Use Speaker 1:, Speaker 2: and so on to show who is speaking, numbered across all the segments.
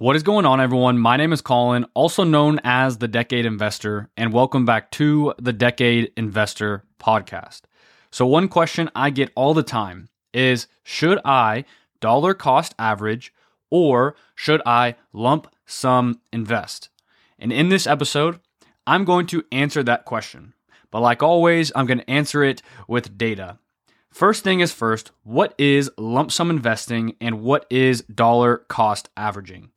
Speaker 1: What is going on, everyone? My name is Kolin, also known as the Decade Investor, and welcome back to the Decade Investor podcast. So, one question I get all the time is Should I dollar cost average or should I lump sum invest? And in this episode, I'm going to answer that question. But like always, I'm going to answer it with data. First thing is first, what is lump sum investing and what is dollar cost averaging?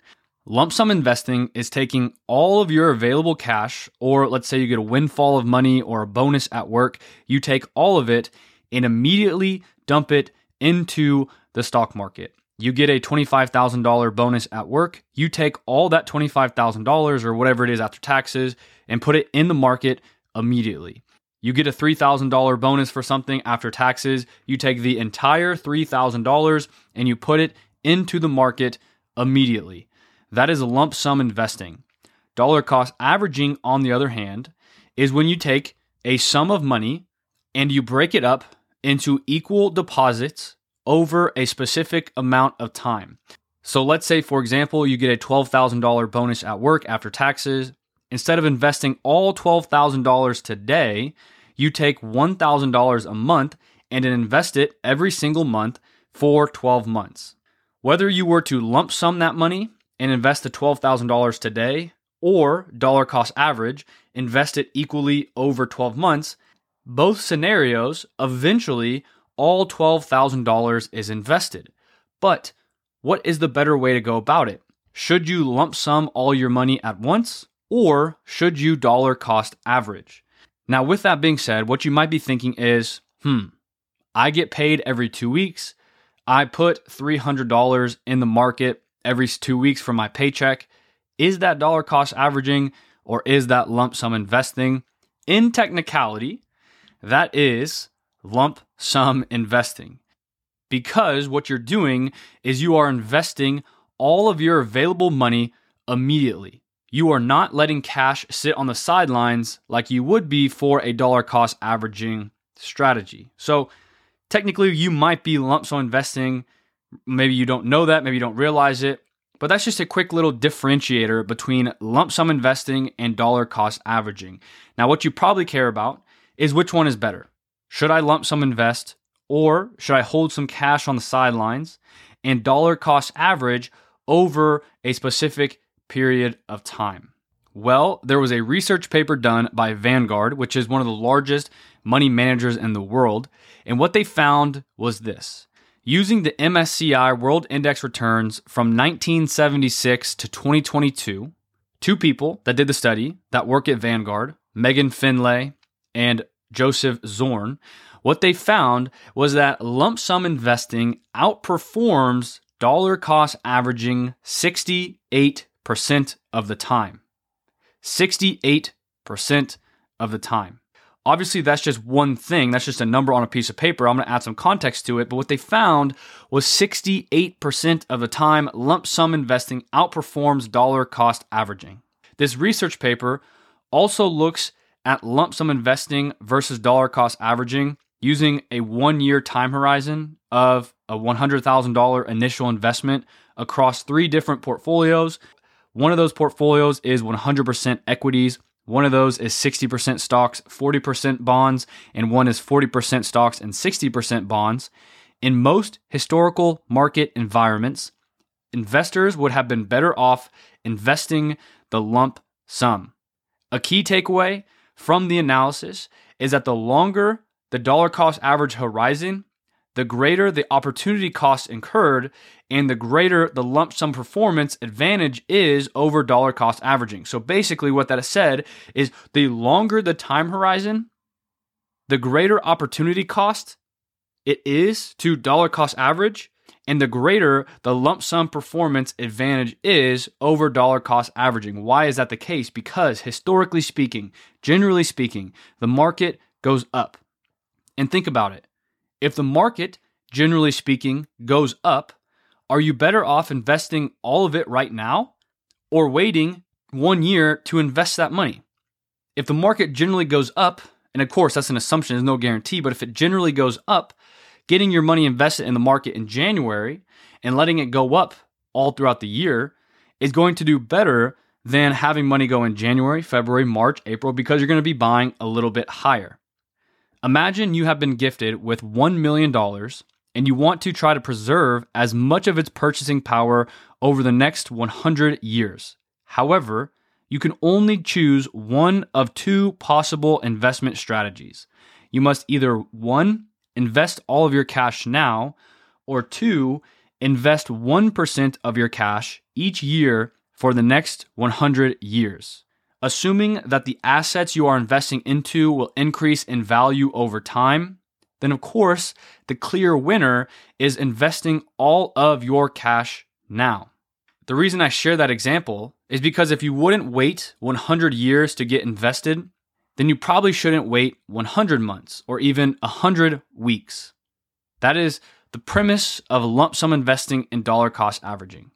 Speaker 1: Lump sum investing is taking all of your available cash, or let's say you get a windfall of money or a bonus at work, you take all of it and immediately dump it into the stock market. You get a $25,000 bonus at work, you take all that $25,000 or whatever it is after taxes and put it in the market immediately. You get a $3,000 bonus for something after taxes, you take the entire $3,000 and you put it into the market immediately. That is lump sum investing. Dollar cost averaging, on the other hand, is when you take a sum of money and you break it up into equal deposits over a specific amount of time. So let's say, for example, you get a $12,000 bonus at work after taxes. Instead of investing all $12,000 today, you take $1,000 a month and invest it every single month for 12 months. Whether you were to lump sum that money and invest the $12,000 today or dollar cost average, invest it equally over 12 months, both scenarios, eventually all $12,000 is invested. But what is the better way to go about it? Should you lump sum all your money at once or should you dollar cost average? Now, with that being said, what you might be thinking is, hmm, I get paid every two weeks. I put $300 in the market every two weeks from my paycheck. Is that dollar cost averaging or is that lump sum investing? In technicality, that is lump sum investing. Because what you're doing is you are investing all of your available money immediately. You are not letting cash sit on the sidelines like you would be for a dollar cost averaging strategy. So, technically, you might be lump sum investing Maybe you don't know that, maybe you don't realize it, but that's just a quick little differentiator between lump sum investing and dollar cost averaging. Now, what you probably care about is which one is better. Should I lump sum invest or should I hold some cash on the sidelines and dollar cost average over a specific period of time? Well, there was a research paper done by Vanguard, which is one of the largest money managers in the world, and what they found was this Using the MSCI World Index returns from 1976 to 2022, two people that did the study that work at Vanguard, Megan Finlay and Joseph Zorn, what they found was that lump sum investing outperforms dollar cost averaging 68% of the time. 68% of the time. Obviously, that's just one thing. That's just a number on a piece of paper. I'm going to add some context to it. But what they found was 68% of the time, lump sum investing outperforms dollar cost averaging. This research paper also looks at lump sum investing versus dollar cost averaging using a one year time horizon of a $100,000 initial investment across three different portfolios. One of those portfolios is 100% equities one of those is 60% stocks, 40% bonds, and one is 40% stocks and 60% bonds. In most historical market environments, investors would have been better off investing the lump sum. A key takeaway from the analysis is that the longer the dollar cost average horizon, the greater the opportunity cost incurred and the greater the lump sum performance advantage is over dollar cost averaging. So basically, what that has said is the longer the time horizon, the greater opportunity cost it is to dollar cost average, and the greater the lump sum performance advantage is over dollar cost averaging. Why is that the case? Because historically speaking, generally speaking, the market goes up. And think about it. If the market, generally speaking, goes up, are you better off investing all of it right now or waiting one year to invest that money? If the market generally goes up, and of course that's an assumption, there's no guarantee, but if it generally goes up, getting your money invested in the market in January and letting it go up all throughout the year is going to do better than having money go in January, February, March, April because you're going to be buying a little bit higher. Imagine you have been gifted with $1 million and you want to try to preserve as much of its purchasing power over the next 100 years. However, you can only choose one of two possible investment strategies. You must either one, invest all of your cash now, or two, invest 1% of your cash each year for the next 100 years. Assuming that the assets you are investing into will increase in value over time, then of course, the clear winner is investing all of your cash now. The reason I share that example is because if you wouldn't wait 100 years to get invested, then you probably shouldn't wait 100 months or even 100 weeks. That is the premise of lump sum investing and dollar cost averaging.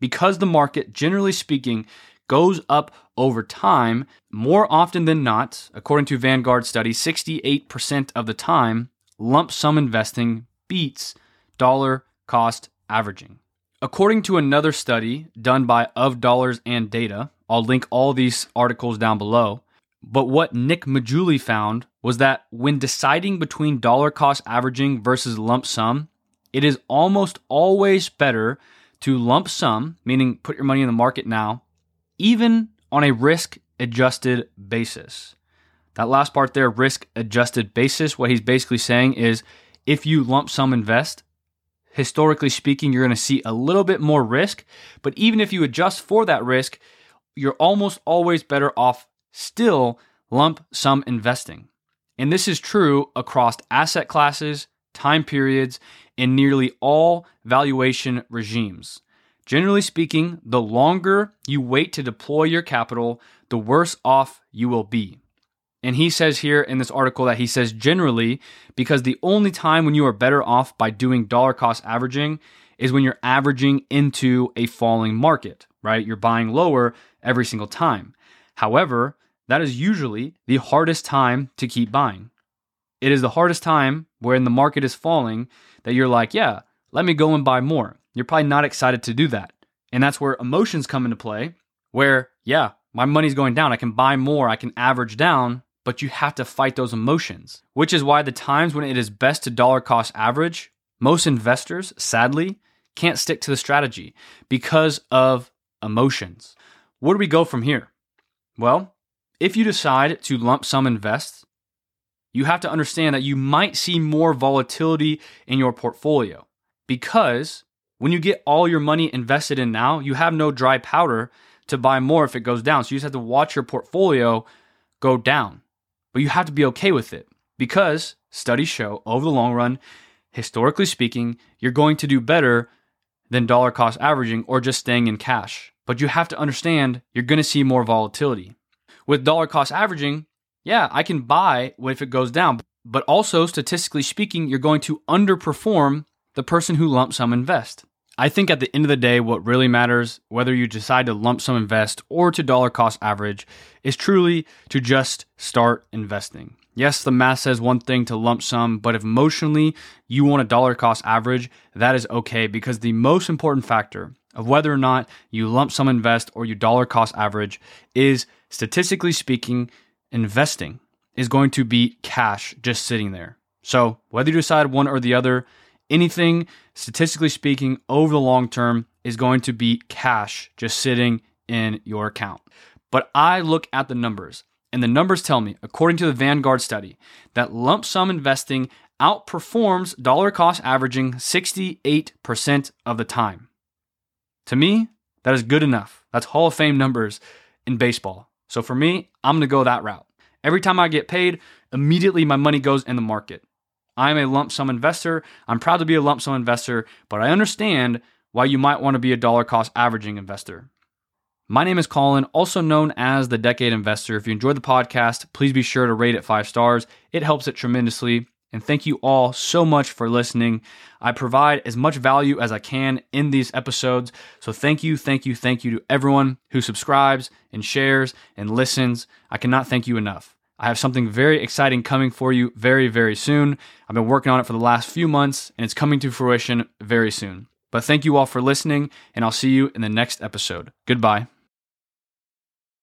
Speaker 1: Because the market, generally speaking, goes up over time, more often than not, according to Vanguard study, 68% of the time, lump sum investing beats dollar cost averaging. According to another study done by Of Dollars and Data, I'll link all these articles down below. But what Nick Maggiulli found was that when deciding between dollar cost averaging versus lump sum, it is almost always better to lump sum, meaning put your money in the market now, even on a risk adjusted basis. That last part there, risk adjusted basis, what he's basically saying is if you lump sum invest, historically speaking, you're going to see a little bit more risk. But even if you adjust for that risk, you're almost always better off still lump sum investing. And this is true across asset classes, time periods, and nearly all valuation regimes. Generally speaking, the longer you wait to deploy your capital, the worse off you will be. And he says here in this article that he says generally, because the only time when you are better off by doing dollar cost averaging is when you're averaging into a falling market, right? You're buying lower every single time. However, that is usually the hardest time to keep buying. It is the hardest time when the market is falling that you're like, yeah, let me go and buy more. You're probably not excited to do that. And that's where emotions come into play, where, yeah, my money's going down. I can buy more, I can average down, but you have to fight those emotions, which is why the times when it is best to dollar cost average, most investors, sadly, can't stick to the strategy because of emotions. Where do we go from here? Well, if you decide to lump sum invest, you have to understand that you might see more volatility in your portfolio because when you get all your money invested in now, you have no dry powder to buy more if it goes down. So you just have to watch your portfolio go down. But you have to be okay with it because studies show over the long run, historically speaking, you're going to do better than dollar cost averaging or just staying in cash. But you have to understand you're going to see more volatility. With dollar cost averaging, yeah, I can buy if it goes down, but also statistically speaking, you're going to underperform the person who lump sum invest. I think at the end of the day, what really matters, whether you decide to lump sum invest or to dollar cost average, is truly to just start investing. Yes, the math says one thing to lump sum, but if emotionally you want a dollar cost average, that is okay because the most important factor of whether or not you lump sum invest or you dollar cost average is statistically speaking investing is going to be cash just sitting there. So, whether you decide one or the other, anything, statistically speaking, over the long term is going to be cash just sitting in your account. But I look at the numbers, and the numbers tell me, according to the Vanguard study, that lump sum investing outperforms dollar cost averaging 68% of the time. To me, that is good enough. That's Hall of Fame numbers in baseball. So for me, I'm going to go that route. Every time I get paid, immediately my money goes in the market. I'm a lump sum investor. I'm proud to be a lump sum investor, but I understand why you might want to be a dollar cost averaging investor. My name is Kolin, also known as the Decade Investor. If you enjoyed the podcast, please be sure to rate it five stars. It helps it tremendously. And thank you all so much for listening. I provide as much value as I can in these episodes. So thank you, thank you, thank you to everyone who subscribes and shares and listens. I cannot thank you enough. I have something very exciting coming for you very, very soon. I've been working on it for the last few months and it's coming to fruition very soon. But thank you all for listening, and I'll see you in the next episode. Goodbye.